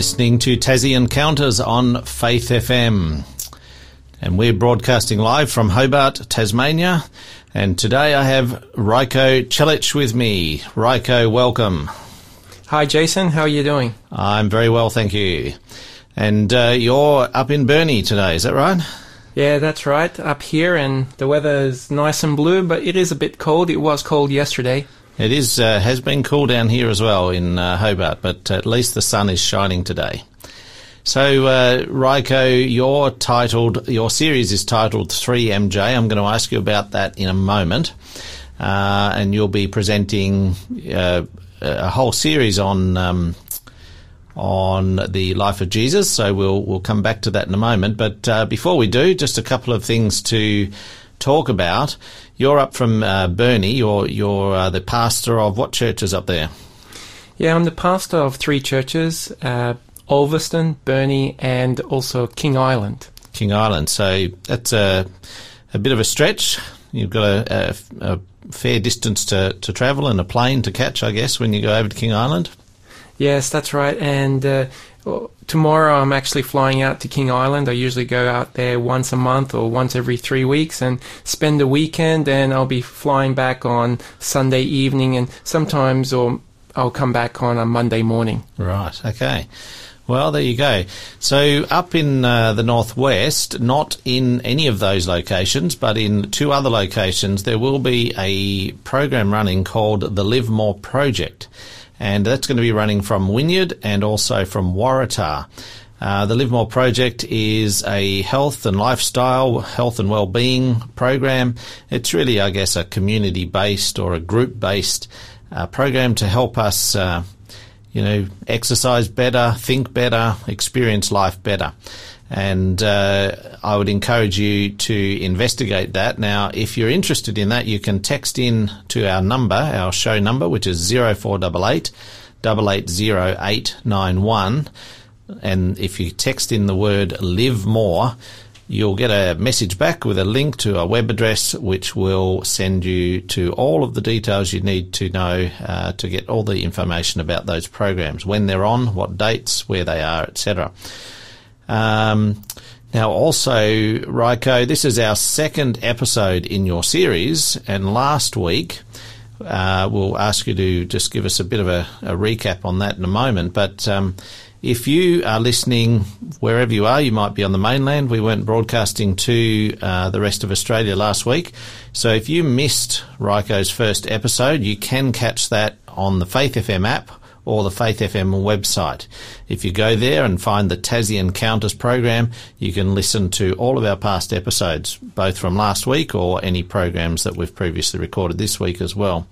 listening to Tassie Encounters on Faith FM. And we're broadcasting live from Hobart, Tasmania. And today I have Rajko Celic with me. Rajko, welcome. Hi, Jason. How are you doing? I'm very well, thank you. And uh, you're up in Burnie today, is that right? Yeah, that's right. Up here, and the weather is nice and blue, but it is a bit cold. It was cold yesterday. It is uh, has been cool down here as well in uh, Hobart, but at least the sun is shining today. So, uh, Rajko, your titled your series is titled 3MJ. I'm going to ask you about that in a moment, uh, and you'll be presenting uh, a whole series on um, on the life of Jesus. So we'll we'll come back to that in a moment. But uh, before we do, just a couple of things to talk about. You're up from uh, Burnie. You're you're uh, the pastor of what churches up there? Yeah, I'm the pastor of three churches: uh, Ulverstone, Burnie, and also King Island. King Island. So that's a a bit of a stretch. You've got a, a, a fair distance to, to travel and a plane to catch, I guess, when you go over to King Island. Yes, that's right. And uh, tomorrow I'm actually flying out to King Island. I usually go out there once a month or once every three weeks and spend a weekend. And I'll be flying back on Sunday evening, and sometimes or I'll come back on a Monday morning. Right. Okay. Well, there you go. So, up in uh, the northwest, not in any of those locations, but in two other locations, there will be a program running called the Live More Project and that's going to be running from Wynyard and also from Waratah. Uh, the Live More project is a health and lifestyle, health and well-being program. It's really, I guess, a community-based or a group-based uh, program to help us, uh, you know, exercise better, think better, experience life better and uh, I would encourage you to investigate that. Now, if you're interested in that, you can text in to our number, our show number, which is 0488 880891. And if you text in the word live more, you'll get a message back with a link to a web address which will send you to all of the details you need to know uh, to get all the information about those programs, when they're on, what dates, where they are, etc. Um, now, also, Rajko, this is our second episode in your series, and last week uh, we'll ask you to just give us a bit of a, a recap on that in a moment. But um, if you are listening wherever you are, you might be on the mainland. We weren't broadcasting to uh, the rest of Australia last week. So if you missed Rajko's first episode, you can catch that on the Faith FM app or the Faith FM website. If you go there and find the Tassie Encounters program, you can listen to all of our past episodes, both from last week or any programs that we've previously recorded this week as well.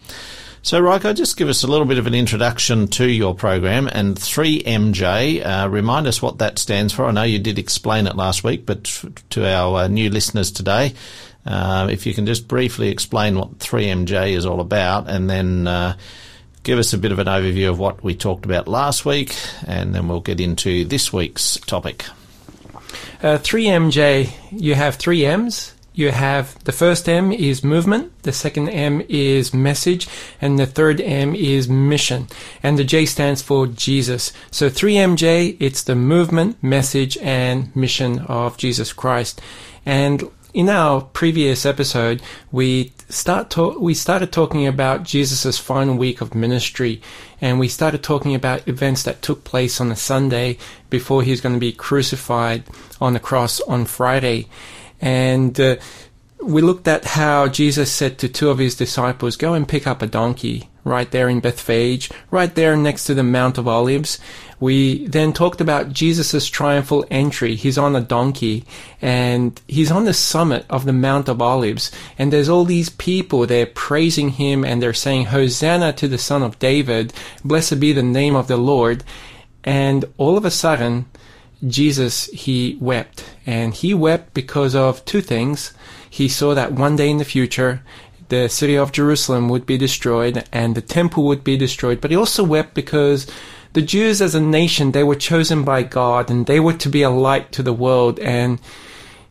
So, Rajko, just give us a little bit of an introduction to your program and 3MJ. Uh, remind us what that stands for. I know you did explain it last week, but to our uh, new listeners today, uh, if you can just briefly explain what 3MJ is all about and then uh, give us a bit of an overview of what we talked about last week, and then we'll get into this week's topic. Uh, 3MJ, you have three M's. You have the first M is movement, the second M is message, and the third M is mission. And the J stands for Jesus. So 3MJ, it's the movement, message, and mission of Jesus Christ. And in our previous episode, we start we started talking about Jesus' final week of ministry, and we started talking about events that took place on a Sunday before he was going to be crucified on the cross on Friday, and uh, we looked at how Jesus said to two of his disciples, "Go and pick up a donkey." Right there in Bethphage, right there next to the Mount of Olives, we then talked about Jesus' triumphal entry. He's on a donkey and he's on the summit of the Mount of Olives. And there's all these people there praising him and they're saying, Hosanna to the Son of David. Blessed be the name of the Lord. And all of a sudden, Jesus, he wept. And he wept because of two things. He saw that one day in the future, the city of Jerusalem would be destroyed and the temple would be destroyed. But he also wept because the Jews as a nation, they were chosen by God and they were to be a light to the world. And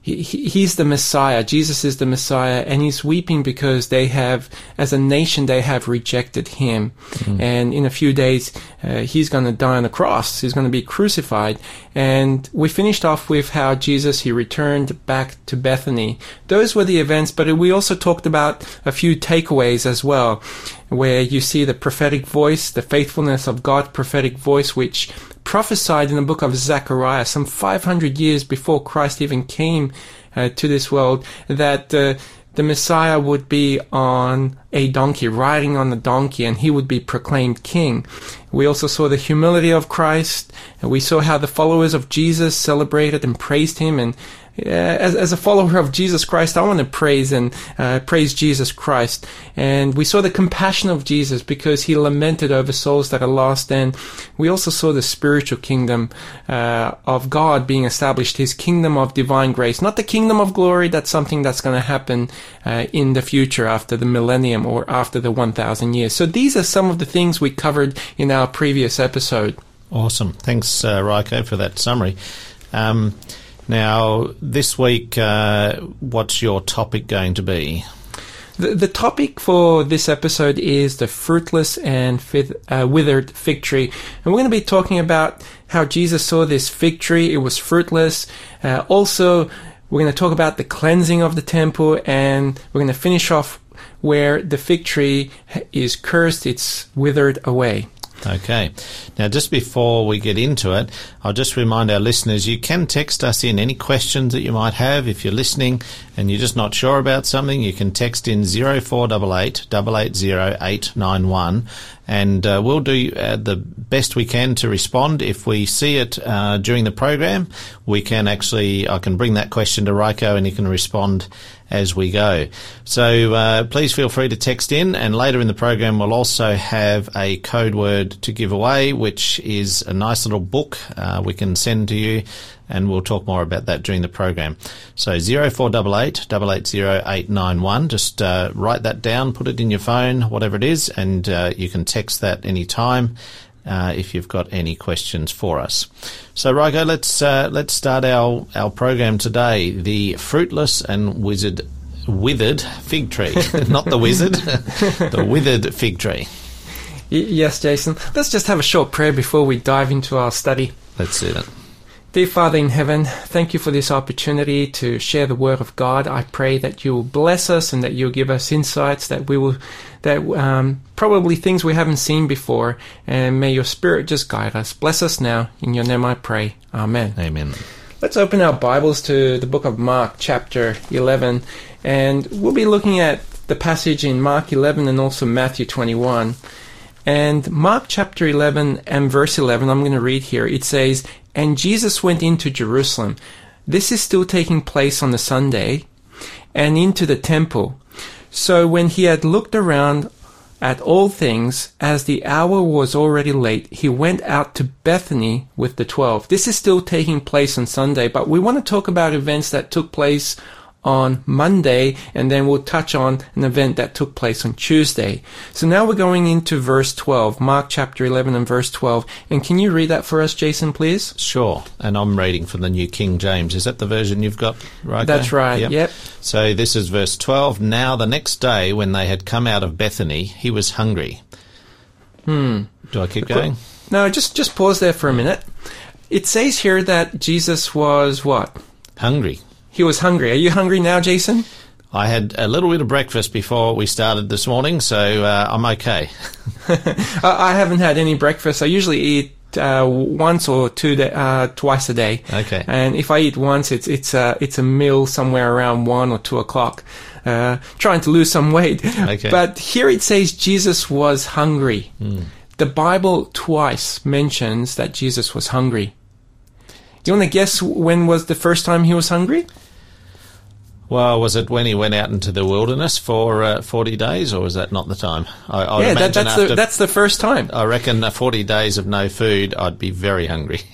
he, he- he's the Messiah. Jesus is the Messiah, and he's weeping because they have, as a nation, they have rejected him. And in a few days, uh, he's going to die on the cross. He's going to be crucified. And we finished off with how Jesus he returned back to Bethany. Those were the events, but we also talked about a few takeaways as well, where you see the prophetic voice, the faithfulness of God's prophetic voice, which prophesied in the book of Zechariah some 500 years before Christ even came uh, to this world that uh, the Messiah would be on a donkey, riding on a donkey, and he would be proclaimed king. We also saw the humility of Christ, and we saw how the followers of Jesus celebrated and praised him. And as, as a follower of Jesus Christ, I want to praise and uh, praise Jesus Christ. And we saw the compassion of Jesus because he lamented over souls that are lost. And we also saw the spiritual kingdom uh, of God being established, his kingdom of divine grace, not the kingdom of glory. That's something that's going to happen uh, in the future after the millennium or after the 1,000 years. So these are some of the things we covered in our previous episode. Awesome. Thanks, uh, Rajko, for that summary. Um, now, this week, uh, what's your topic going to be? The, the topic for this episode is the fruitless and fith, uh, withered fig tree. And we're going to be talking about how Jesus saw this fig tree. It was fruitless. Uh, also, we're going to talk about the cleansing of the temple and we're going to finish off where the fig tree is cursed. It's withered away. Okay. Now, just before we get into it, I'll just remind our listeners you can text us in any questions that you might have. If you're listening and you're just not sure about something, you can text in 0488 880 891 and uh, we'll do uh, the best we can to respond. If we see it uh, during the program, we can actually, I can bring that question to Rajko and he can respond as we go. So uh, please feel free to text in, and later in the program we'll also have a code word to give away, which is a nice little book uh, we can send to you, and we'll talk more about that during the program. So 0488 880 891, just uh, write that down, put it in your phone, whatever it is, and uh, you can text that anytime uh, if you've got any questions for us. So, Rajko, let's uh, let's start our, our program today. The fruitless and wizard withered fig tree, not the wizard, the withered fig tree. Y- yes, Jason. Let's just have a short prayer before we dive into our study. Let's do that. Dear Father in heaven, thank you for this opportunity to share the word of God. I pray that you will bless us and that you'll give us insights that we will, that um, probably things we haven't seen before, and may your Spirit just guide us. Bless us now. In your name I pray. Amen. Amen. Let's open our Bibles to the book of Mark, chapter 11, and we'll be looking at the passage in Mark 11 and also Matthew 21. And Mark chapter 11 and verse 11, I'm going to read here. It says, And Jesus went into Jerusalem. This is still taking place on the Sunday, and into the temple. So when he had looked around at all things, as the hour was already late, he went out to Bethany with the twelve. This is still taking place on Sunday, but we want to talk about events that took place on Monday, and then we'll touch on an event that took place on Tuesday. So now we're going into verse 12, Mark chapter 11 and verse 12. And can you read that for us, Jason, please? Sure. And I'm reading from the New King James. Is that the version you've got, right That's right. Yep. So this is verse 12. Now the next day, when they had come out of Bethany, he was hungry. Hmm. Do I keep going? No, just just pause there for a minute. It says here that Jesus was what? Hungry. He was hungry. Are you hungry now, Jason? I had a little bit of breakfast before we started this morning, so uh, I'm okay. I, haven't had any breakfast. I usually eat uh, once or two da- uh, twice a day. Okay. And if I eat once, it's it's a it's a meal somewhere around one or two o'clock. Uh, trying to lose some weight. Okay. But here it says Jesus was hungry. The Bible twice mentions that Jesus was hungry. Do you want to guess when was the first time he was hungry? Well, was it when he went out into the wilderness for uh, 40 days, or was that not the time? I, I yeah, that, that's after, the that's the first time. I reckon uh, 40 days of no food, I'd be very hungry.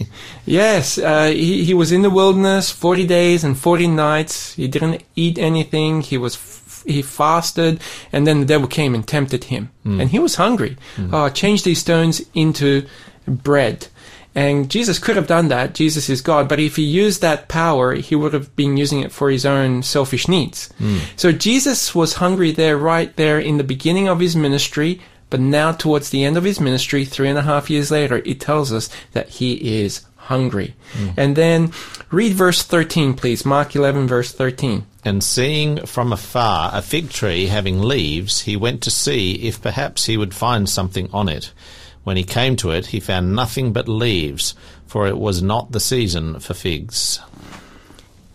Yes, uh, he, he was in the wilderness 40 days and 40 nights. He didn't eat anything. He was f- he fasted, and then the devil came and tempted him, and he was hungry. Uh, change these stones into bread, And Jesus could have done that. Jesus is God. But if he used that power, he would have been using it for his own selfish needs. Hmm. So Jesus was hungry there, right there in the beginning of his ministry. But now, towards the end of his ministry, three and a half years later, it tells us that he is hungry. Hmm. And then read verse 13, please. Mark 11, verse 13. And seeing from afar a fig tree having leaves, he went to see if perhaps he would find something on it. When he came to it, he found nothing but leaves, for it was not the season for figs.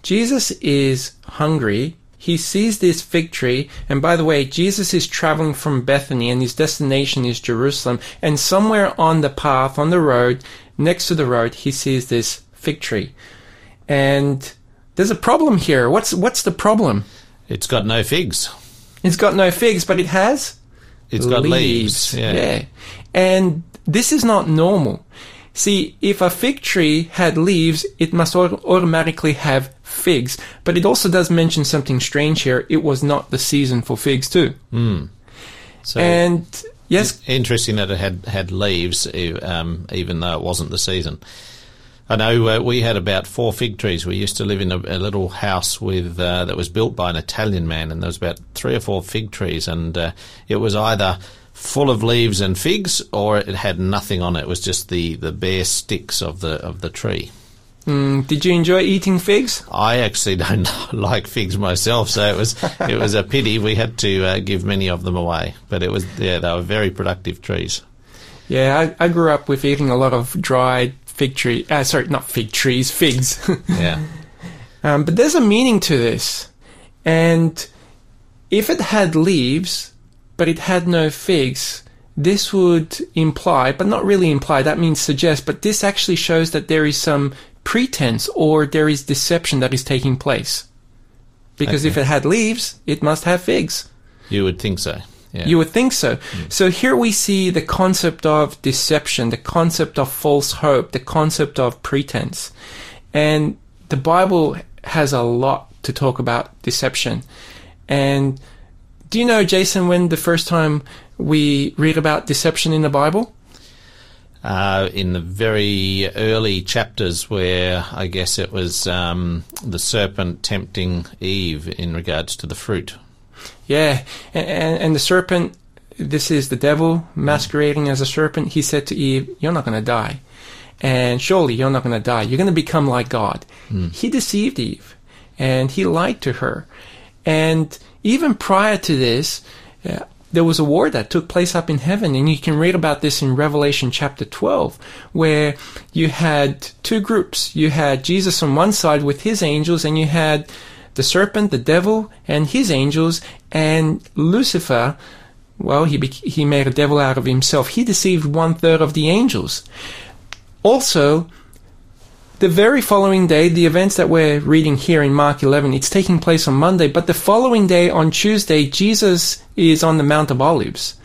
Jesus is hungry. He sees this fig tree, and by the way, Jesus is traveling from Bethany, and his destination is Jerusalem. And somewhere on the path, on the road, next to the road, he sees this fig tree. And there's a problem here. What's what's the problem? It's got no figs. It's got no figs, but it has It's got leaves. Yeah. And this is not normal. See, if a fig tree had leaves, it must automatically have figs. But it also does mention something strange here. It was not the season for figs too. So And yes, interesting that it had had leaves, um, even though it wasn't the season. I know uh, we had about four fig trees. We used to live in a, a little house with uh, that was built by an Italian man, and there was about three or four fig trees, and uh, it was either full of leaves and figs, or it had nothing on it. It was just the, the bare sticks of the of the tree. mm, did you enjoy eating figs? I actually don't like figs myself, so it was it was a pity. We had to uh, give many of them away, but it was yeah, they were very productive trees. Yeah, I, I grew up with eating a lot of dried fig tree. Uh, sorry, not fig trees, figs. Yeah. Um, but there's a meaning to this. And if it had leaves, but it had no figs, this would imply, but not really imply, that means suggest, but this actually shows that there is some pretense or there is deception that is taking place. Because if it had leaves, it must have figs. You would think so. Yeah. You would think so. So here we see the concept of deception, the concept of false hope, the concept of pretense. And the Bible has a lot to talk about deception. And do you know, Jason, when the first time we read about deception in the Bible? uh, in the very early chapters where I guess it was um, the serpent tempting Eve in regards to the fruit. Yeah, and, and, the serpent, this is the devil masquerading as a serpent. He said to Eve, You're not going to die. And surely you're not going to die. You're going to become like God. He deceived Eve and he lied to her. And even prior to this, uh, there was a war that took place up in heaven, and you can read about this in Revelation chapter 12, where you had two groups. You had Jesus on one side with his angels, and you had the serpent, the devil, and his angels, and Lucifer. Well, he he made a devil out of himself. He deceived one third of the angels. Also, the very following day, the events that we're reading here in Mark 11, it's taking place on Monday, but the following day, on Tuesday, Jesus is on the Mount of Olives.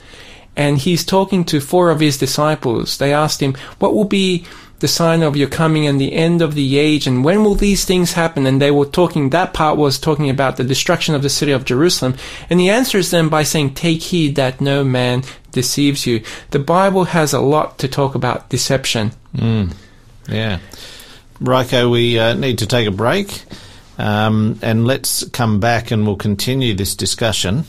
And he's talking to four of his disciples. They asked him, What will be the sign of your coming and the end of the age, and when will these things happen? And they were talking, that part was talking about the destruction of the city of Jerusalem. And he answers them by saying, Take heed that no man deceives you. The Bible has a lot to talk about deception. Yeah. Rajko, we uh, need to take a break um, and let's come back and we'll continue this discussion.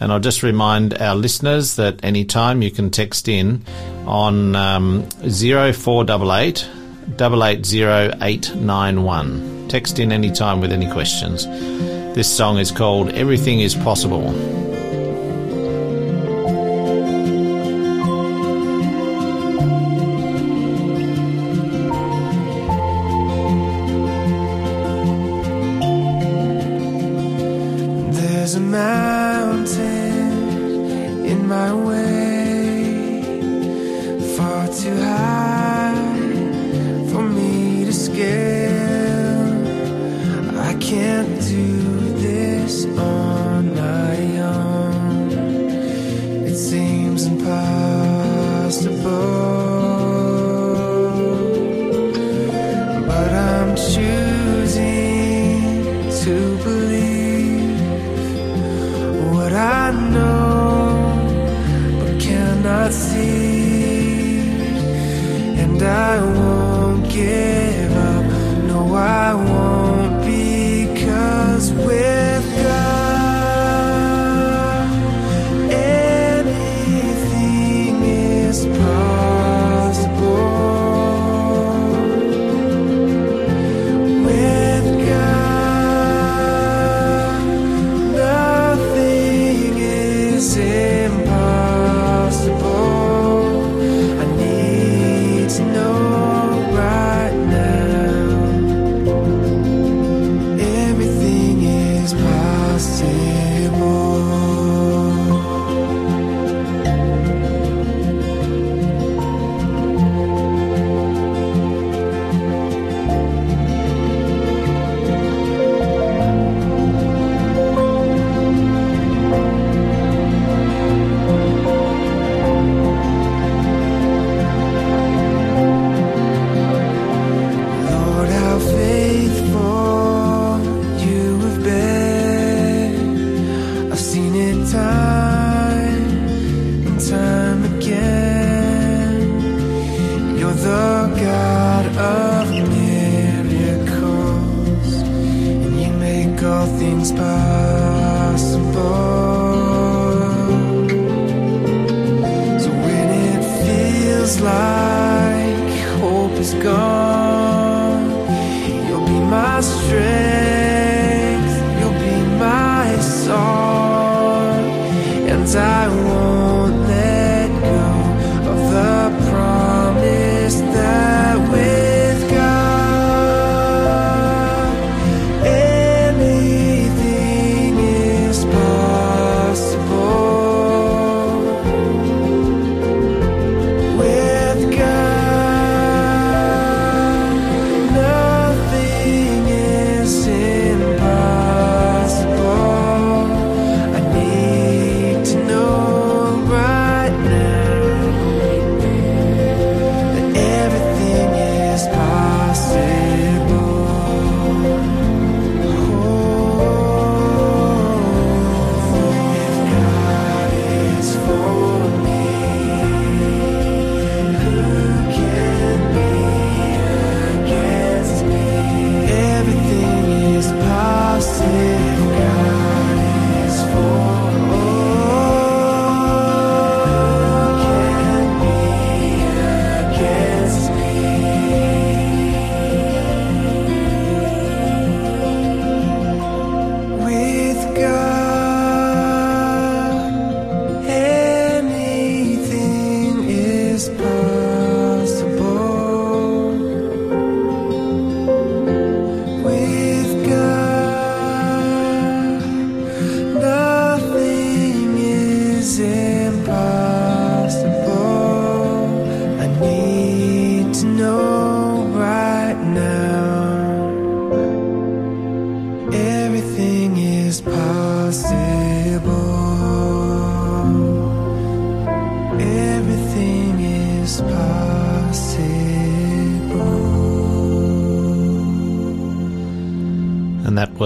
And I'll just remind our listeners that anytime you can text in on um, 0488 880891. Text in anytime with any questions. This song is called Everything is Possible. There's a mountain in my way,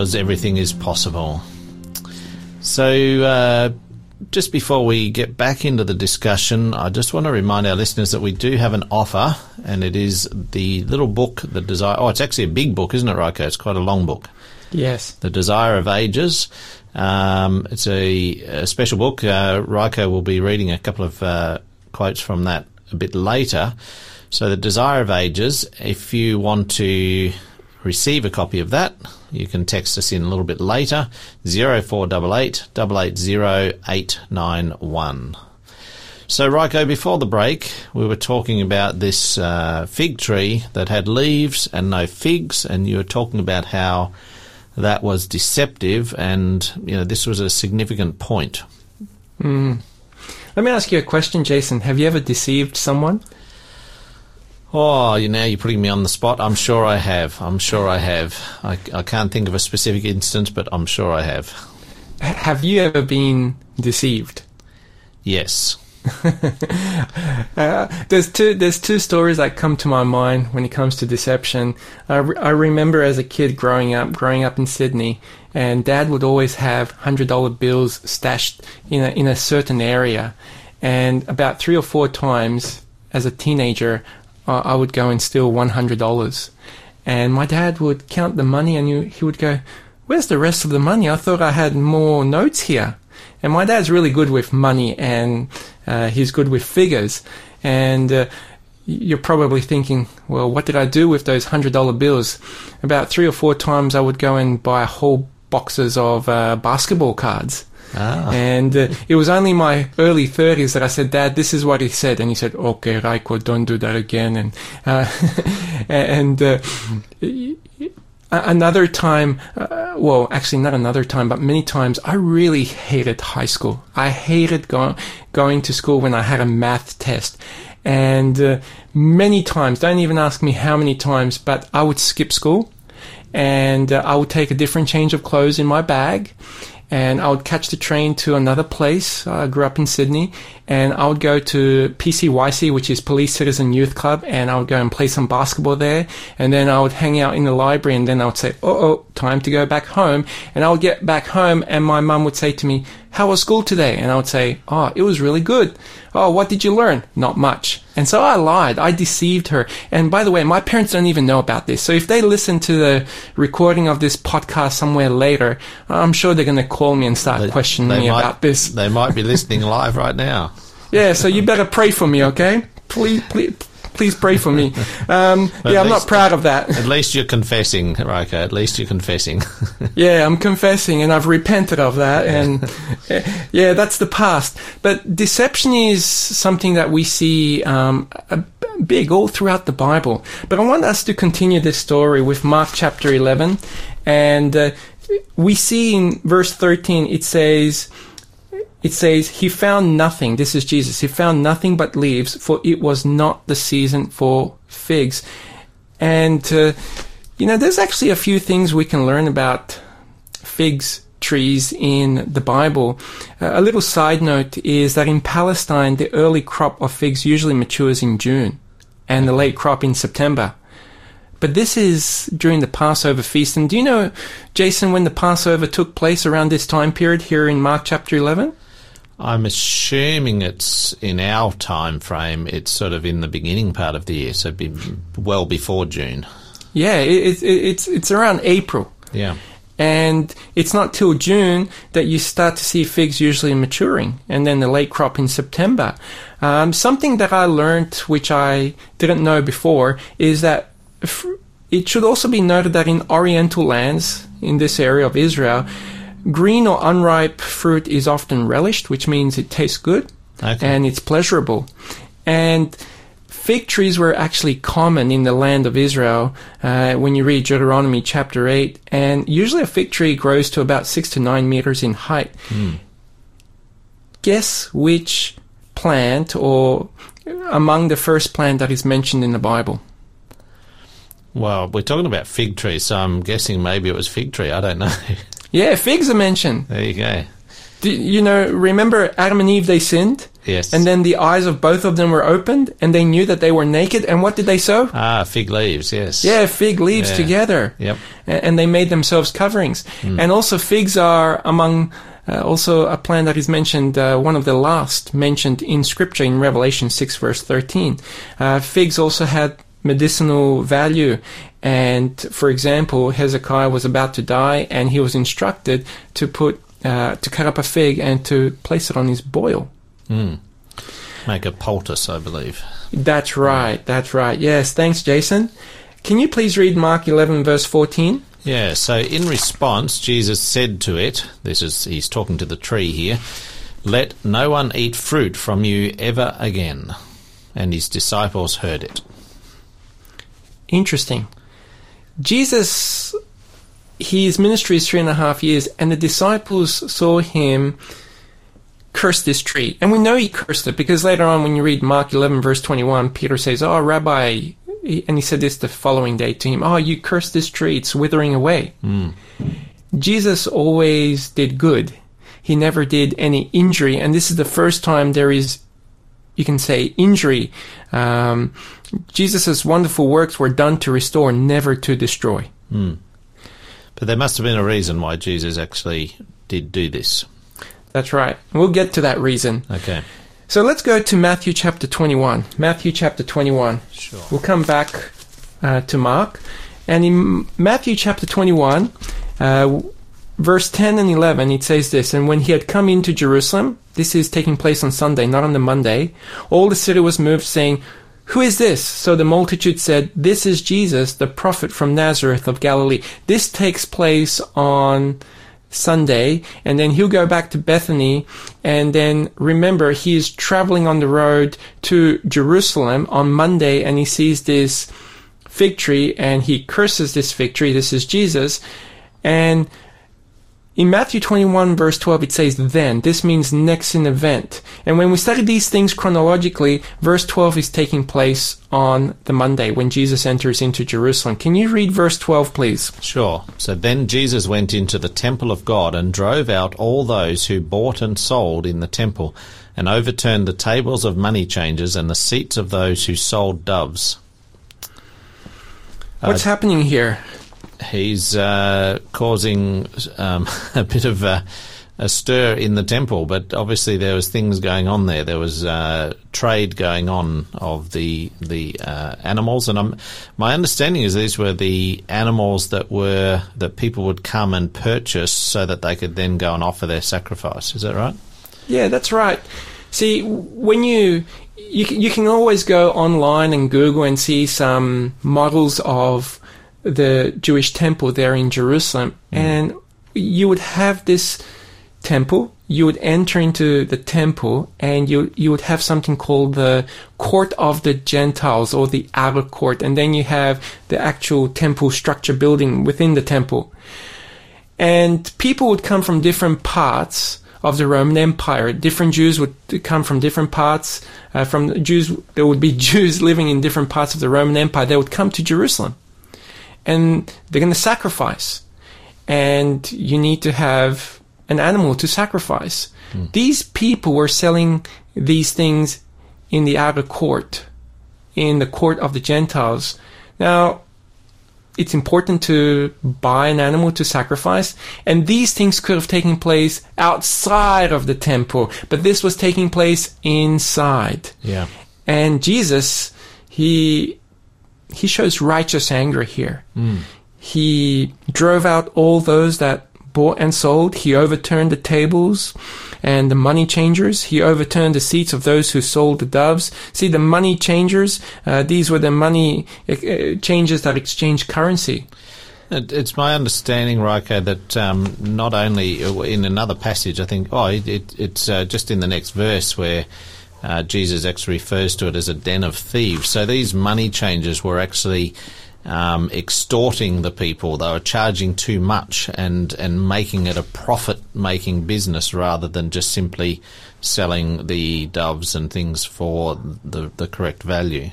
was Everything is Possible. So, uh, just before we get back into the discussion, I just want to remind our listeners that we do have an offer, and it is the little book, The Desire. Oh, it's actually a big book, isn't it, Rajko? It's quite a long book. Yes. The Desire of Ages. Um, it's a, a special book. Uh, Rajko will be reading a couple of uh, quotes from that a bit later. So, The Desire of Ages, if you want to receive a copy of that, you can text us in a little bit later 0488 880 891. So, Rajko, before the break, we were talking about this uh, fig tree that had leaves and no figs, and you were talking about how that was deceptive, and you know this was a significant point. Mm. Let me ask you a question, Jason. Have you ever deceived someone? Oh, you now you're putting me on the spot. I'm sure I have. I'm sure I have. I, I can't think of a specific instance, but I'm sure I have. H- have you ever been deceived? Yes. uh, there's two there's two stories that come to my mind when it comes to deception. I, re- I remember as a kid growing up, growing up in Sydney, and Dad would always have hundred dollar bills stashed in a in a certain area, and about three or four times as a teenager, I would go and steal one hundred dollars, and my dad would count the money, and he would go, "Where's the rest of the money? I thought I had more notes here." And my dad's really good with money and uh, he's good with figures. And uh, you're probably thinking, well, what did I do with those $100 bills? About three or four times I would go and buy whole boxes of uh, basketball cards. Ah. And uh, it was only my early 30s that I said, Dad, this is what he said. And he said, okay, Rajko, don't do that again. And, uh, and, uh, another time, uh, well, actually not another time, but many times, I really hated high school. I hated go- going to school when I had a math test. And uh, many times, don't even ask me how many times, but I would skip school and uh, I would take a different change of clothes in my bag and I would catch the train to another place. Uh, I grew up in Sydney, and I would go to PCYC, which is Police Citizen Youth Club, and I would go and play some basketball there. And then I would hang out in the library, and then I would say, "Oh, oh, time to go back home." And I would get back home, and my mum would say to me, "How was school today?" And I would say, "Oh, it was really good." "Oh, what did you learn?" "Not much." And so I lied. I deceived her. And by the way, my parents don't even know about this. So if they listen to the recording of this podcast somewhere later, I'm sure they're going to call me and start They- questioning they me might- about this. They might be listening live right now. Yeah, so you better pray for me, okay? Please, please, please pray for me. Um, yeah, I'm not proud of that. At least you're confessing, Rajko. At least you're confessing. Yeah, I'm confessing and I've repented of that. And yeah, that's the past. But deception is something that we see um, big all throughout the Bible. But I want us to continue this story with Mark chapter 11. And uh, we see in verse 13, it says, it says, He found nothing. This is Jesus. He found nothing but leaves, for it was not the season for figs. And, uh, you know, there's actually a few things we can learn about figs trees in the Bible. Uh, a little side note is that in Palestine, the early crop of figs usually matures in June and the late crop in September. But this is during the Passover feast. And do you know, Jason, when the Passover took place around this time period here in Mark chapter 11? I'm assuming it's in our time frame. It's sort of in the beginning part of the year, so be well before June. Yeah, it, it, it's, it's around April. Yeah. And it's not till June that you start to see figs usually maturing, and then the late crop in September. Um, something that I learned, which I didn't know before, is that f- it should also be noted that in Oriental lands, in this area of Israel, green or unripe fruit is often relished, which means it tastes good Okay. and it's pleasurable. And fig trees were actually common in the land of Israel uh, when you read Deuteronomy chapter 8. And usually a fig tree grows to about six to nine meters in height. Guess which plant or among the first plant that is mentioned in the Bible? Well, we're talking about fig trees, so I'm guessing maybe it was fig tree. I don't know. Yeah, figs are mentioned. there you go. Do, you know, remember Adam and Eve, they sinned? Yes. And then the eyes of both of them were opened, and they knew that they were naked. And what did they sew? ah, fig leaves. Yes. Yeah, fig leaves Yeah. together. Yep. And they made themselves coverings. And also, figs are among uh, also a plant that is mentioned, uh, one of the last mentioned in Scripture in Revelation 6, verse 13. Uh, figs also had medicinal value. And for example, Hezekiah was about to die, and he was instructed to put uh, to cut up a fig and to place it on his boil. Make a poultice, I believe. That's right. That's right. Yes. Thanks, Jason. Can you please read Mark 11, verse 14? Yeah, so in response, Jesus said to it, this is, he's talking to the tree here, let no one eat fruit from you ever again. And his disciples heard it. Interesting. Jesus, his ministry is three and a half years, and the disciples saw him curse this tree. And we know he cursed it because later on, when you read Mark 11, verse 21, Peter says, Oh, Rabbi, and he said this the following day to him, Oh, you cursed this tree, it's withering away. Hmm. Jesus always did good. He never did any injury, and this is the first time there is, you can say, injury. Um, Jesus' wonderful works were done to restore, never to destroy. But there must have been a reason why Jesus actually did do this. That's right. We'll get to that reason. Okay. So let's go to Matthew chapter 21. Matthew chapter 21. Sure. We'll come back uh, to Mark. And in Matthew chapter 21, uh, verse 10 and 11, it says this And when he had come into Jerusalem, this is taking place on Sunday, not on the Monday, all the city was moved, saying, Who is this? So the multitude said, This is Jesus, the prophet from Nazareth of Galilee. This takes place on Sunday, and then he'll go back to Bethany, and then remember he is traveling on the road to Jerusalem on Monday, and he sees this fig tree, and he curses this fig tree. This is Jesus, and in Matthew 21 verse 12 it says then. This means next in event. And when we study these things chronologically, verse 12 is taking place on the Monday when Jesus enters into Jerusalem. Can you read verse 12 please? Sure. So then Jesus went into the temple of God and drove out all those who bought and sold in the temple, and overturned the tables of money changers and the seats of those who sold doves. What's uh, happening here? He's uh, causing um, a bit of a, a stir in the temple, but obviously there was things going on there. There was uh, trade going on of the the uh, animals, and I'm, my understanding is these were the animals that were that people would come and purchase so that they could then go and offer their sacrifice. Is that right? Yeah, that's right. See, when you you you can always go online and Google and see some models of the Jewish temple there in Jerusalem, and you would have this temple. You would enter into the temple, and you you would have something called the court of the Gentiles or the outer court, and then you have the actual temple structure building within the temple and people would come from different parts of the Roman Empire. Different Jews would come from different parts. Uh, from the Jews, there would be Jews living in different parts of the Roman Empire. They would come to Jerusalem, and they're going to sacrifice. And you need to have an animal to sacrifice. Hmm. These people were selling these things in the outer court, in the court of the Gentiles. Now, it's important to buy an animal to sacrifice, and these things could have taken place outside of the temple, but this was taking place inside. Yeah. And Jesus, he he shows righteous anger here. He drove out all those that bought and sold. He overturned the tables and the money changers. He overturned the seats of those who sold the doves. See, the money changers, uh, these were the money uh, uh, changers that exchanged currency. It, it's my understanding, Rajko, that um, not only in another passage, I think, oh, it, it, it's uh, just in the next verse where uh, Jesus actually refers to it as a den of thieves. So these money changers were actually um, extorting the people. They were charging too much and, and making it a profit making business rather than just simply selling the doves and things for the, the correct value.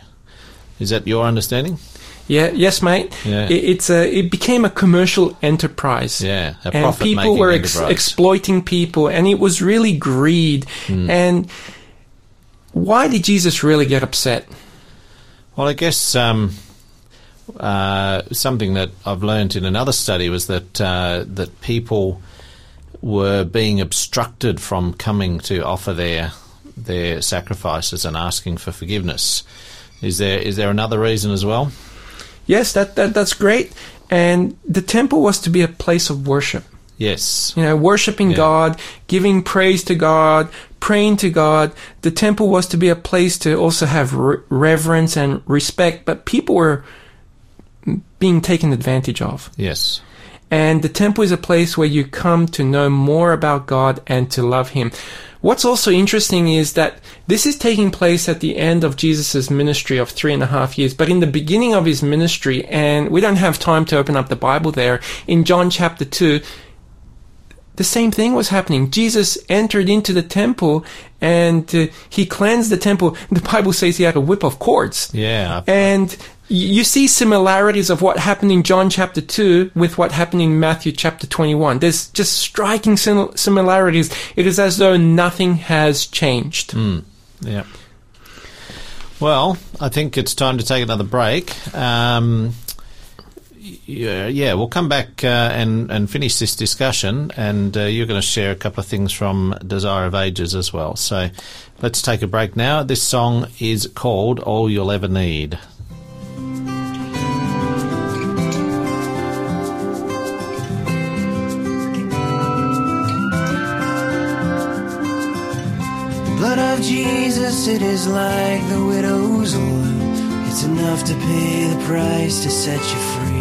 Is that your understanding? Yeah, yes, mate. Yeah. It, it's a, it became a commercial enterprise. Yeah, a and people were ex- exploiting people, and it was really greed. Hmm. And why did Jesus really get upset? Well, I guess um, uh, something that I've learned in another study was that uh, that people were being obstructed from coming to offer their their sacrifices and asking for forgiveness. Is there is there another reason as well? Yes, that, that that's great. And the temple was to be a place of worship. Yes. You know, worshiping Yeah. God, giving praise to God, praying to God. The temple was to be a place to also have re- reverence and respect, but people were being taken advantage of. Yes. And the temple is a place where you come to know more about God and to love Him. What's also interesting is that this is taking place at the end of Jesus' ministry of three and a half years, but in the beginning of his ministry, and we don't have time to open up the Bible there, in John chapter 2, the same thing was happening. Jesus entered into the temple and uh, he cleansed the temple. The Bible says he had a whip of cords. Yeah. And you see similarities of what happened in John chapter 2 with what happened in Matthew chapter 21. There's just striking sim- similarities. It is as though nothing has changed. Yeah. Well, I think it's time to take another break. Um, yeah, yeah, we'll come back uh, and and finish this discussion, and uh, you're going to share a couple of things from Desire of Ages as well. So, let's take a break now. This song is called "All You'll Ever Need." Blood of Jesus, it is like the widow's oil. It's enough to pay the price to set you free.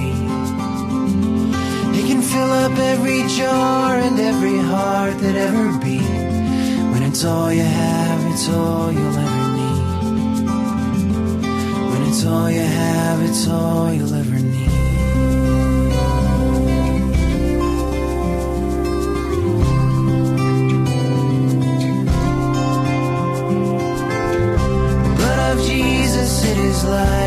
Fill up every jar and every heart that ever beat. When it's all you have, it's all you'll ever need. When it's all you have, it's all you'll ever need. Jesus, it is like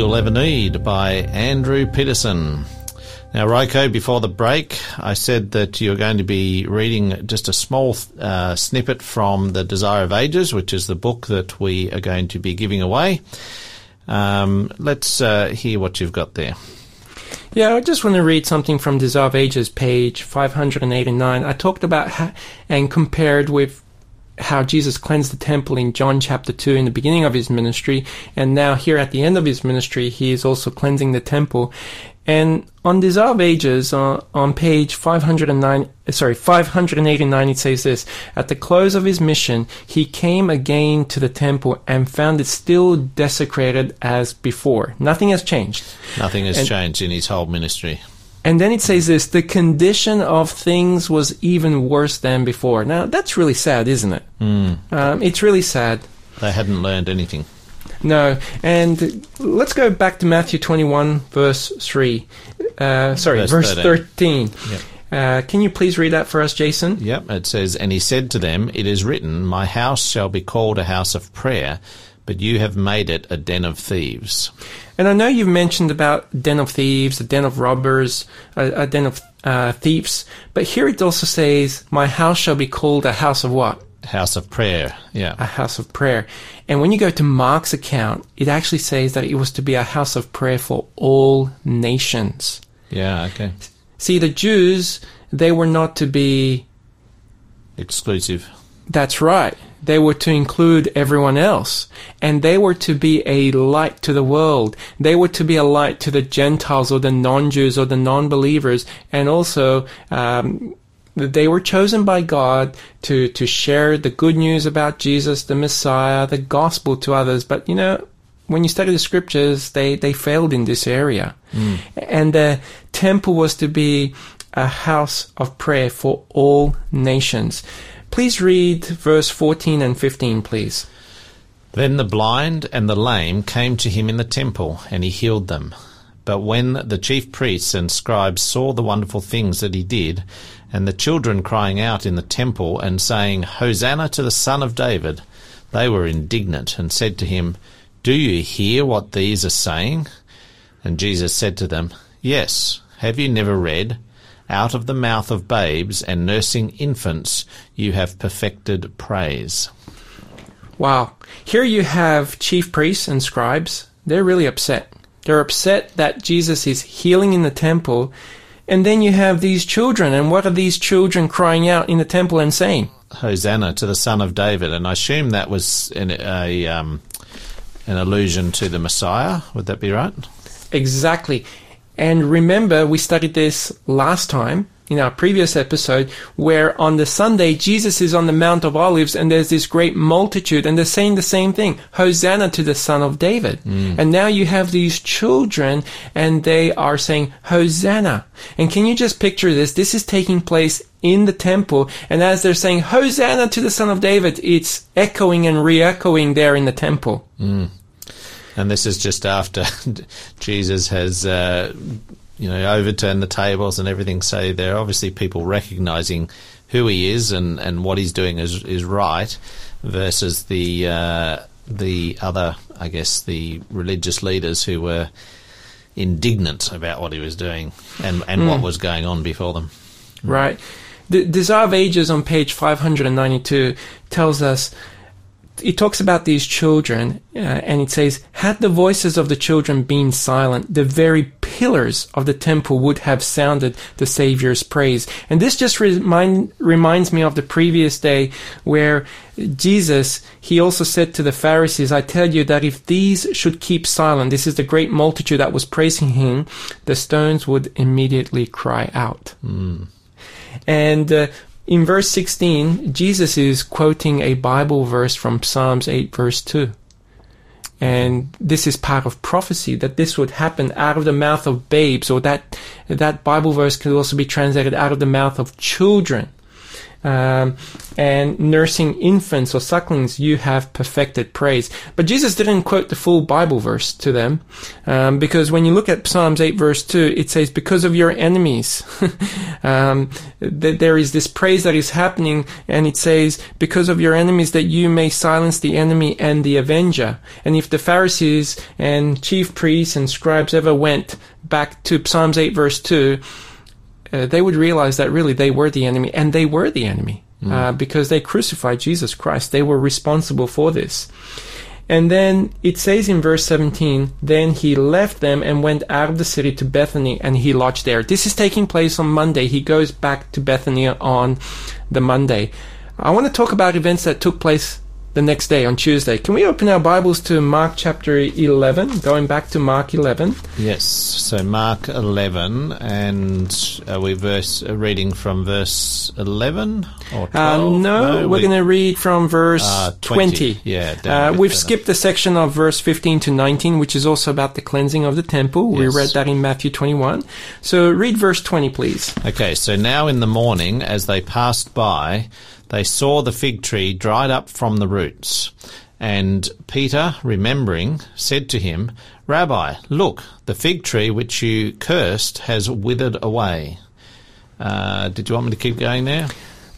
You'll Ever Need by Andrew Peterson. Now, Rajko, before the break, I said that you're going to be reading just a small uh, snippet from The Desire of Ages, which is the book that we are going to be giving away. Um, let's uh, hear what you've got there. Yeah, I just want to read something from Desire of Ages, page 589. I talked about and compared with how Jesus cleansed the temple in John chapter 2 in the beginning of his ministry. And now here at the end of his ministry, he is also cleansing the temple. And on Desire of Ages, uh, on page 509, sorry, 589, it says this, At the close of his mission, he came again to the temple and found it still desecrated as before. Nothing has changed. Nothing has And- changed in his whole ministry. And then it says this, the condition of things was even worse than before. Now, that's really sad, isn't it? Hmm. Um, it's really sad. They hadn't learned anything. No, and let's go back to Matthew 21, verse 3. Uh, sorry, Verse verse 13. 13. Uh, can you please read that for us, Jason? Yep, it says, And he said to them, It is written, My house shall be called a house of prayer, but you have made it a den of thieves. And I know you've mentioned about den of thieves, a den of robbers, a, a den of uh, thieves, but here it also says, My house shall be called a house of what? House of prayer. Yeah. A house of prayer. And when you go to Mark's account, it actually says that it was to be a house of prayer for all nations. Yeah, okay. See, the Jews, they were not to be Exclusive. That's right. They were to include everyone else. And they were to be a light to the world. They were to be a light to the Gentiles or the non-Jews or the non-believers. And also, um, they were chosen by God to, to share the good news about Jesus, the Messiah, the gospel to others. But, you know, when you study the scriptures, they, they failed in this area. And the temple was to be a house of prayer for all nations. Please read verse 14 and 15, please. Then the blind and the lame came to him in the temple, and he healed them. But when the chief priests and scribes saw the wonderful things that he did, and the children crying out in the temple and saying, Hosanna to the Son of David, they were indignant and said to him, Do you hear what these are saying? And Jesus said to them, Yes, have you never read? Out of the mouth of babes and nursing infants you have perfected praise. Wow. Here you have chief priests and scribes. They're really upset. They're upset that Jesus is healing in the temple. And then you have these children. And what are these children crying out in the temple and saying? Hosanna to the Son of David, and I assume that was an, a um, an allusion to the Messiah. Would that be right? Exactly. And remember, we studied this last time in our previous episode, where on the Sunday, Jesus is on the Mount of Olives and there's this great multitude and they're saying the same thing, Hosanna to the Son of David. Mm. And now you have these children and they are saying, Hosanna. And can you just picture this? This is taking place in the temple. And as they're saying, Hosanna to the Son of David, it's echoing and re-echoing there in the temple. Mm. And this is just after Jesus has, uh, you know, overturned the tables and everything. So there are obviously people recognizing who he is and, and what he's doing is is right, versus the uh, the other, I guess, the religious leaders who were indignant about what he was doing and and what was going on before them. Right. The Desire of Ages on page 592 tells us, it talks about these children, uh, and it says, Had the voices of the children been silent, the very pillars of the temple would have sounded the Saviour's praise. And this just remind, reminds me of the previous day where Jesus, he also said to the Pharisees, I tell you that if these should keep silent, this is the great multitude that was praising him, the stones would immediately cry out. And uh, in verse 16, Jesus is quoting a Bible verse from Psalms 8, verse 2. And this is part of prophecy that this would happen out of the mouth of babes, or that that Bible verse could also be translated out of the mouth of children. Um, and nursing infants or sucklings, you have perfected praise. But Jesus didn't quote the full Bible verse to them, um, because when you look at Psalms 8 verse 2, it says, because of your enemies, um, that there is this praise that is happening, and it says, because of your enemies that you may silence the enemy and the avenger. And if the Pharisees and chief priests and scribes ever went back to Psalms 8 verse 2, uh, they would realize that really they were the enemy, and they were the enemy uh, because they crucified Jesus Christ. They were responsible for this. And then it says in verse 17, then he left them and went out of the city to Bethany and he lodged there. This is taking place on Monday. He goes back to Bethany on the Monday. I want to talk about events that took place the next day on Tuesday. Can we open our Bibles to Mark chapter 11? Going back to Mark 11. Yes. So Mark 11, and are we verse uh, reading from verse 11 or 12? Uh, no, we're we- going to read from verse Ah, 20. 20. Yeah, Uh, we've skipped the section of verse 15 to 19, which is also about the cleansing of the temple. We read that in Matthew 21. So read verse 20, please. Okay, so now in the morning, as they passed by, they saw the fig tree dried up from the roots. And Peter, remembering, said to him, Rabbi, look, the fig tree which you cursed has withered away. Uh, did you want me to keep going there?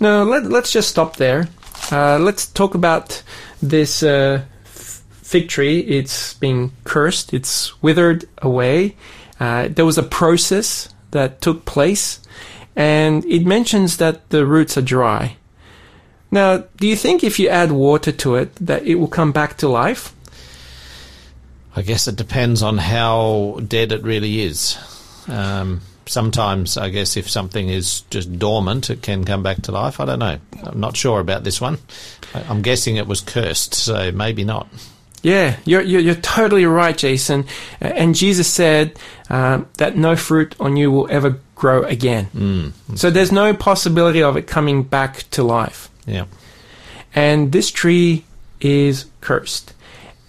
No, let, let's just stop there. Uh, let's talk about this uh, fig tree. It's been cursed, it's withered away. Uh, there was a process that took place, and it mentions that the roots are dry. Now, do you think if you add water to it, that it will come back to life? I guess it depends on how dead it really is. Um, sometimes, I guess, if something is just dormant, it can come back to life. I don't know. I'm not sure about this one. I'm guessing it was cursed, so maybe not. Yeah, you're, you're, you're totally right, Jason. And Jesus said um, that no fruit on you will ever grow again. So there's no possibility of it coming back to life. Yeah. And this tree is cursed.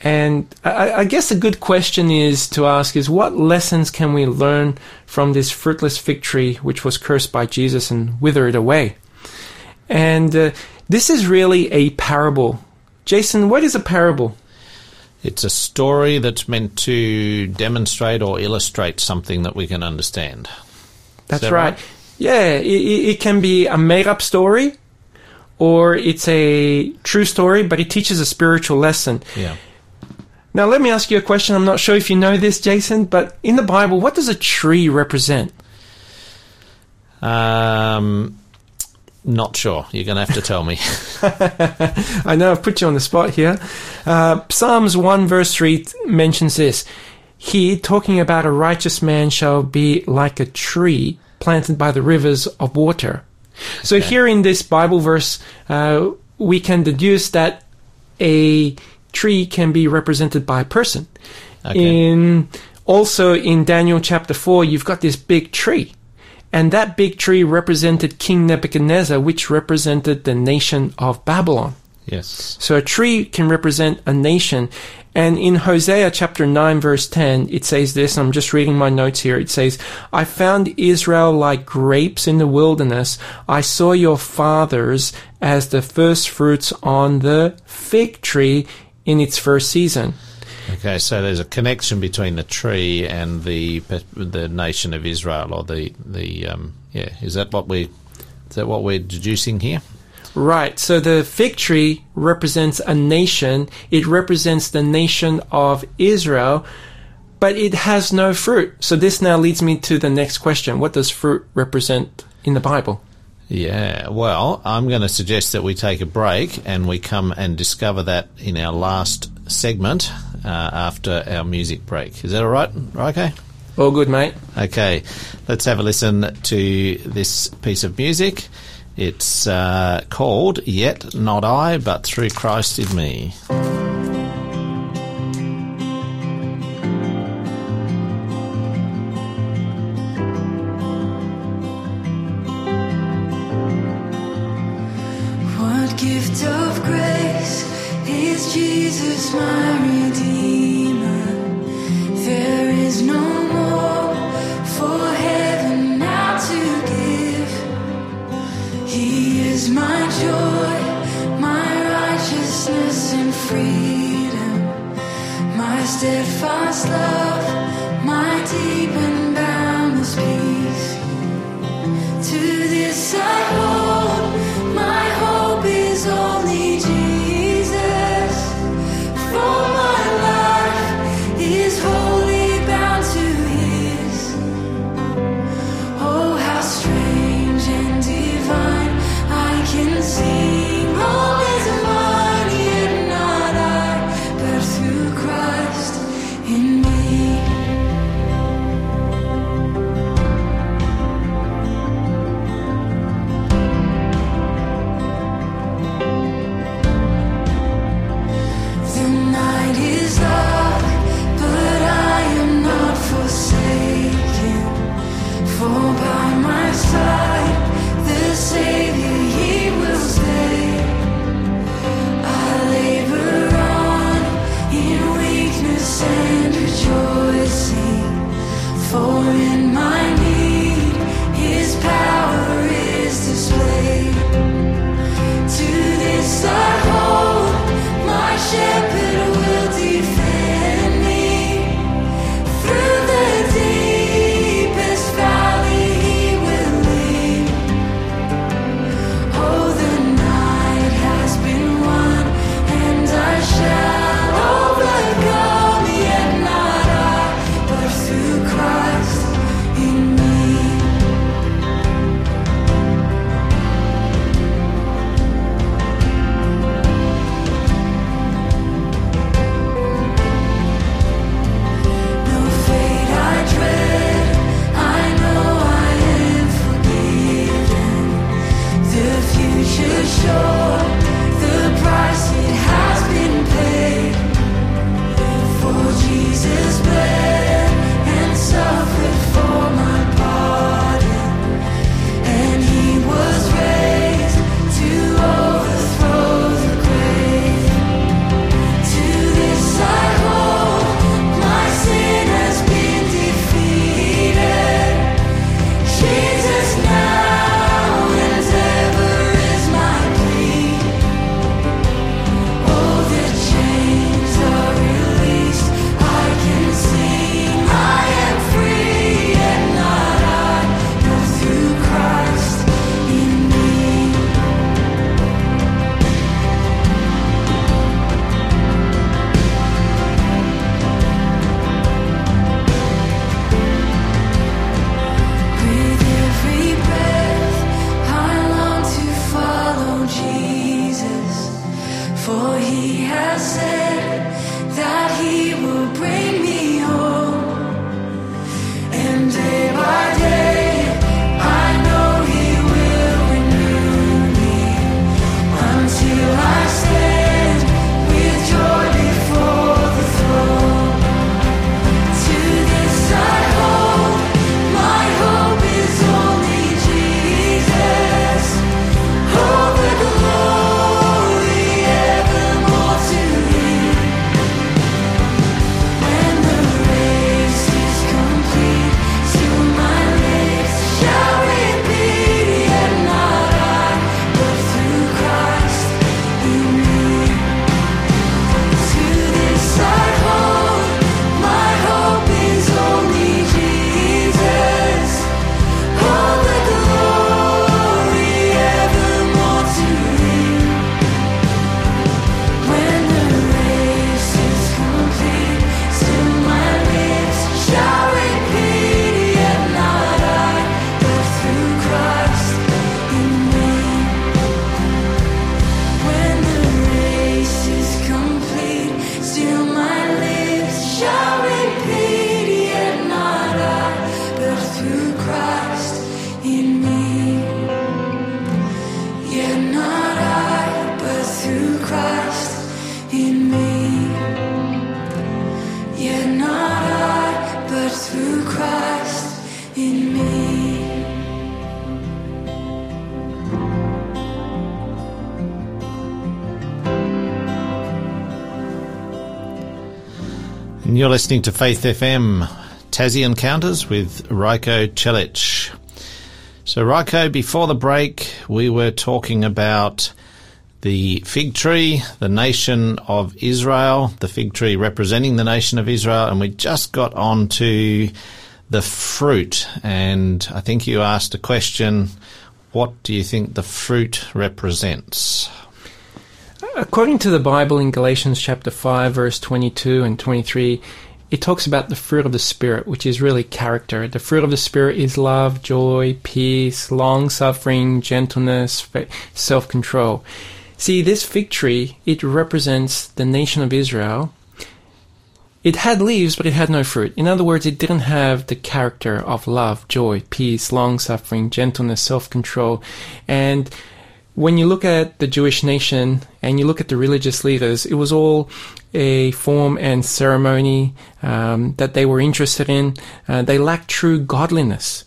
And I, I guess a good question is to ask is what lessons can we learn from this fruitless fig tree which was cursed by Jesus and withered away? And uh, this is really a parable. Jason, what is a parable? It's a story that's meant to demonstrate or illustrate something that we can understand. That's that right. right? Yeah, it, it it can be a made up story or it's a true story, but it teaches a spiritual lesson. Yeah. Now, let me ask you a question. I'm not sure if you know this, Jason, but in the Bible, what does a tree represent? Um, not sure. You're going to have to tell me. I know I've put you on the spot here. Uh, Psalms 1 verse 3 mentions this. He, talking about a righteous man, shall be like a tree planted by the rivers of water. So Okay. here in this Bible verse, uh, we can deduce that a tree can be represented by a person. Okay. In also in Daniel chapter 4, you've got this big tree. And that big tree represented King Nebuchadnezzar, which represented the nation of Babylon. Yes. So a tree can represent a nation. And in Hosea chapter 9 verse 10, it says this, I'm just reading my notes here. It says, I found Israel like grapes in the wilderness. I saw your fathers as the first fruits on the fig tree in its first season. Okay, so there's a connection between the tree and the the nation of Israel, or the the um, yeah. Is that what we is that what we're deducing here? Right. So the fig tree represents a nation. It represents the nation of Israel, but it has no fruit. So this now leads me to the next question. What does fruit represent in the Bible? Yeah. Well, I'm going to suggest that we take a break and we come and discover that in our last segment uh, after our music break. Is that all right? Okay. All good, mate. Okay, let's have a listen to this piece of music. It's uh, called Yet Not I, but Through Christ in Me. You're listening to Faith FM, Tassie Encounters with Rajko Celic. So, Rajko, before the break, we were talking about the fig tree, the nation of Israel, the fig tree representing the nation of Israel, and we just got on to the fruit. And I think you asked a question what do you think the fruit represents? Uh, according to the Bible in Galatians chapter 5, verse 22 and 23, it talks about the fruit of the Spirit, which is really character. The fruit of the Spirit is love, joy, peace, long suffering, gentleness, self control. See, this fig tree, it represents the nation of Israel. It had leaves, but it had no fruit. In other words, it didn't have the character of love, joy, peace, long suffering, gentleness, self control. And when you look at the Jewish nation and you look at the religious leaders, it was all a form and ceremony um, that they were interested in. Uh, they lacked true godliness.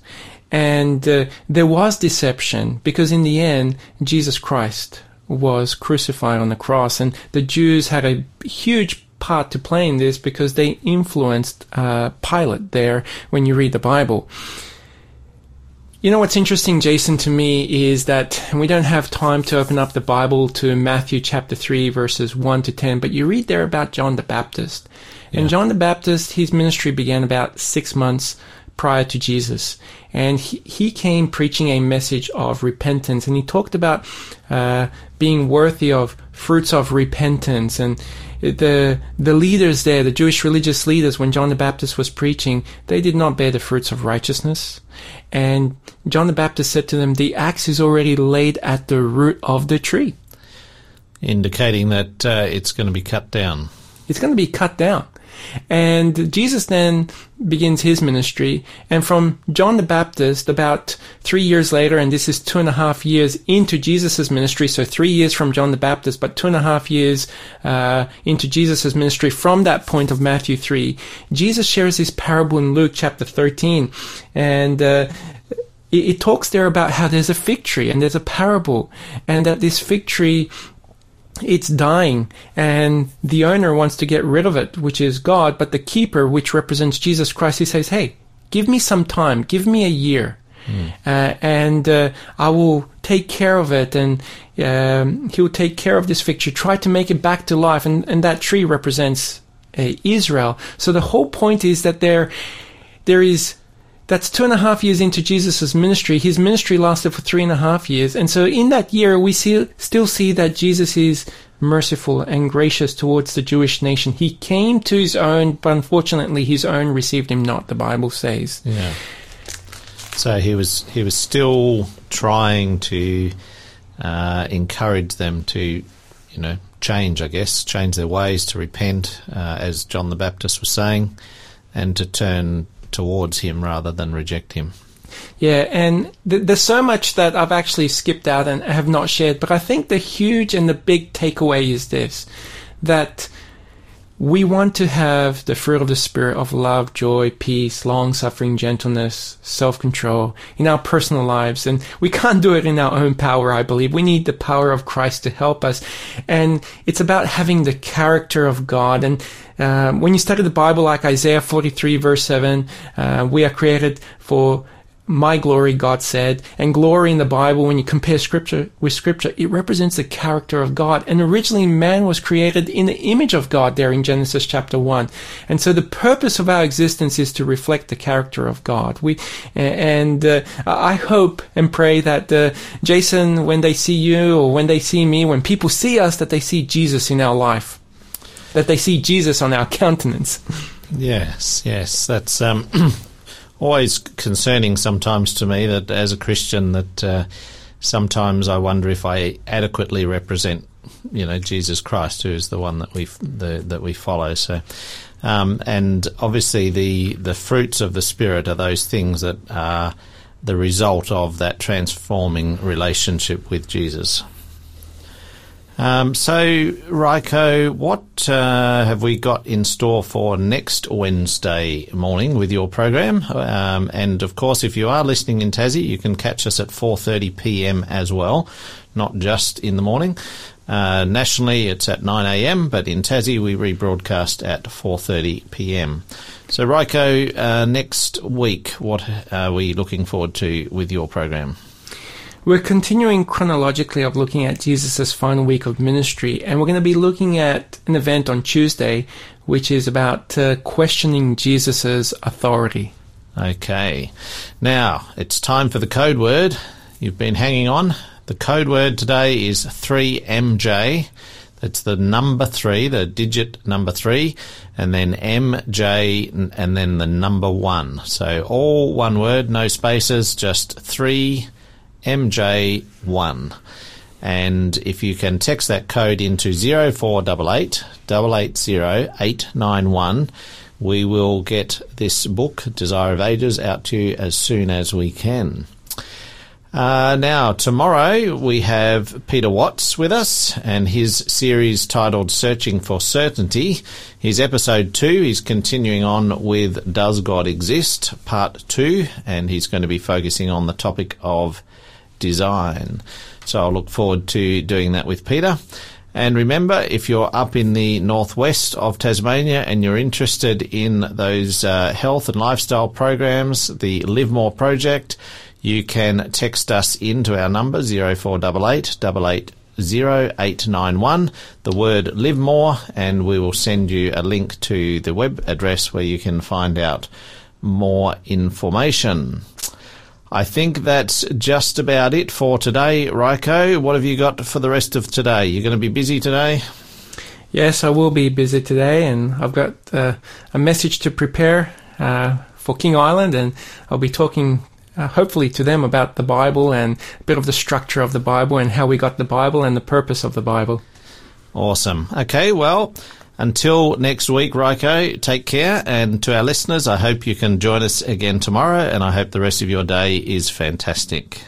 And uh, there was deception because in the end, Jesus Christ was crucified on the cross. And the Jews had a huge part to play in this because they influenced uh, Pilate there when you read the Bible. You know what's interesting, Jason, to me is that we don't have time to open up the Bible to Matthew chapter 3, verses 1 to 10, but you read there about John the Baptist. Yeah. And John the Baptist, his ministry began about six months prior to Jesus. And he, he came preaching a message of repentance. And he talked about uh, being worthy of fruits of repentance. And the the leaders there, the Jewish religious leaders, when John the Baptist was preaching, they did not bear the fruits of righteousness. And John the Baptist said to them, The axe is already laid at the root of the tree. Indicating that uh, it's going to be cut down. It's going to be cut down. And Jesus then begins his ministry. And from John the Baptist, about three years later, and this is two and a half years into Jesus' ministry, so three years from John the Baptist, but two and a half years uh, into Jesus' ministry from that point of Matthew 3, Jesus shares this parable in Luke chapter 13. And uh, it, it talks there about how there's a fig tree and there's a parable, and that this fig tree it's dying and the owner wants to get rid of it, which is God, but the keeper, which represents Jesus Christ, he says, Hey, give me some time, give me a year. Mm. Uh, and uh, I will take care of it, and um, he will take care of this fig tree. Try to make it back to life, and, and that tree represents uh, Israel. So the whole point is that there, there is that's two and a half years into Jesus' ministry. His ministry lasted for three and a half years. And so in that year, we see, still see that Jesus is merciful and gracious towards the Jewish nation. He came to his own, but unfortunately his own received him not, the Bible says. Yeah. So he was, he was still trying to uh, encourage them to, you know, change, I guess, change their ways, to repent, uh, as John the Baptist was saying, and to turn towards him rather than reject him. Yeah, and th- there's so much that I've actually skipped out and have not shared, but I think the huge and the big takeaway is this that we want to have the fruit of the Spirit of love, joy, peace, long suffering, gentleness, self control in our personal lives. And we can't do it in our own power, I believe. We need the power of Christ to help us. And it's about having the character of God. And um, when you study the Bible, like Isaiah 43, verse 7, uh, we are created for my glory, God said, and glory in the Bible, when you compare scripture with scripture, it represents the character of God. And originally man was created in the image of God there in Genesis chapter 1. And so the purpose of our existence is to reflect the character of God. We, and uh, I hope and pray that uh, Jason, when they see you or when they see me, when people see us, that they see Jesus in our life. That they see Jesus on our countenance. Yes, yes, that's um, always concerning sometimes to me that as a Christian that uh, sometimes I wonder if I adequately represent you know Jesus Christ who is the one that we the, that we follow so um, and obviously the the fruits of the spirit are those things that are the result of that transforming relationship with Jesus Um, so, Rajko, what uh, have we got in store for next Wednesday morning with your program? Um, and of course, if you are listening in Tassie, you can catch us at 4:30 p.m. as well, not just in the morning. Uh, nationally, it's at 9 a.m., but in Tassie, we rebroadcast at 4:30 p.m. So, Rajko, uh, next week, what are we looking forward to with your program? We're continuing chronologically of looking at Jesus' final week of ministry, and we're going to be looking at an event on Tuesday, which is about uh, questioning Jesus' authority. Okay. Now, it's time for the code word. You've been hanging on. The code word today is 3MJ. That's the number three, the digit number three, and then MJ, and then the number one. So all one word, no spaces, just three MJ1. And if you can text that code into 0488 880 we will get this book, Desire of Ages, out to you as soon as we can. Uh, now, tomorrow we have Peter Watts with us and his series titled Searching for Certainty. His episode two, is continuing on with Does God Exist, part two, and he's going to be focusing on the topic of design. So I'll look forward to doing that with Peter. And remember, if you're up in the northwest of Tasmania and you're interested in those uh, health and lifestyle programs, the Live More project, you can text us into our number 0488 0891, the word live more, and we will send you a link to the web address where you can find out more information. I think that's just about it for today, Rajko. What have you got for the rest of today? You're going to be busy today? Yes, I will be busy today, and I've got uh, a message to prepare uh, for King Island, and I'll be talking uh, hopefully to them about the Bible and a bit of the structure of the Bible and how we got the Bible and the purpose of the Bible. Awesome. Okay, well, until next week, Rajko, take care. And to our listeners, I hope you can join us again tomorrow, and I hope the rest of your day is fantastic.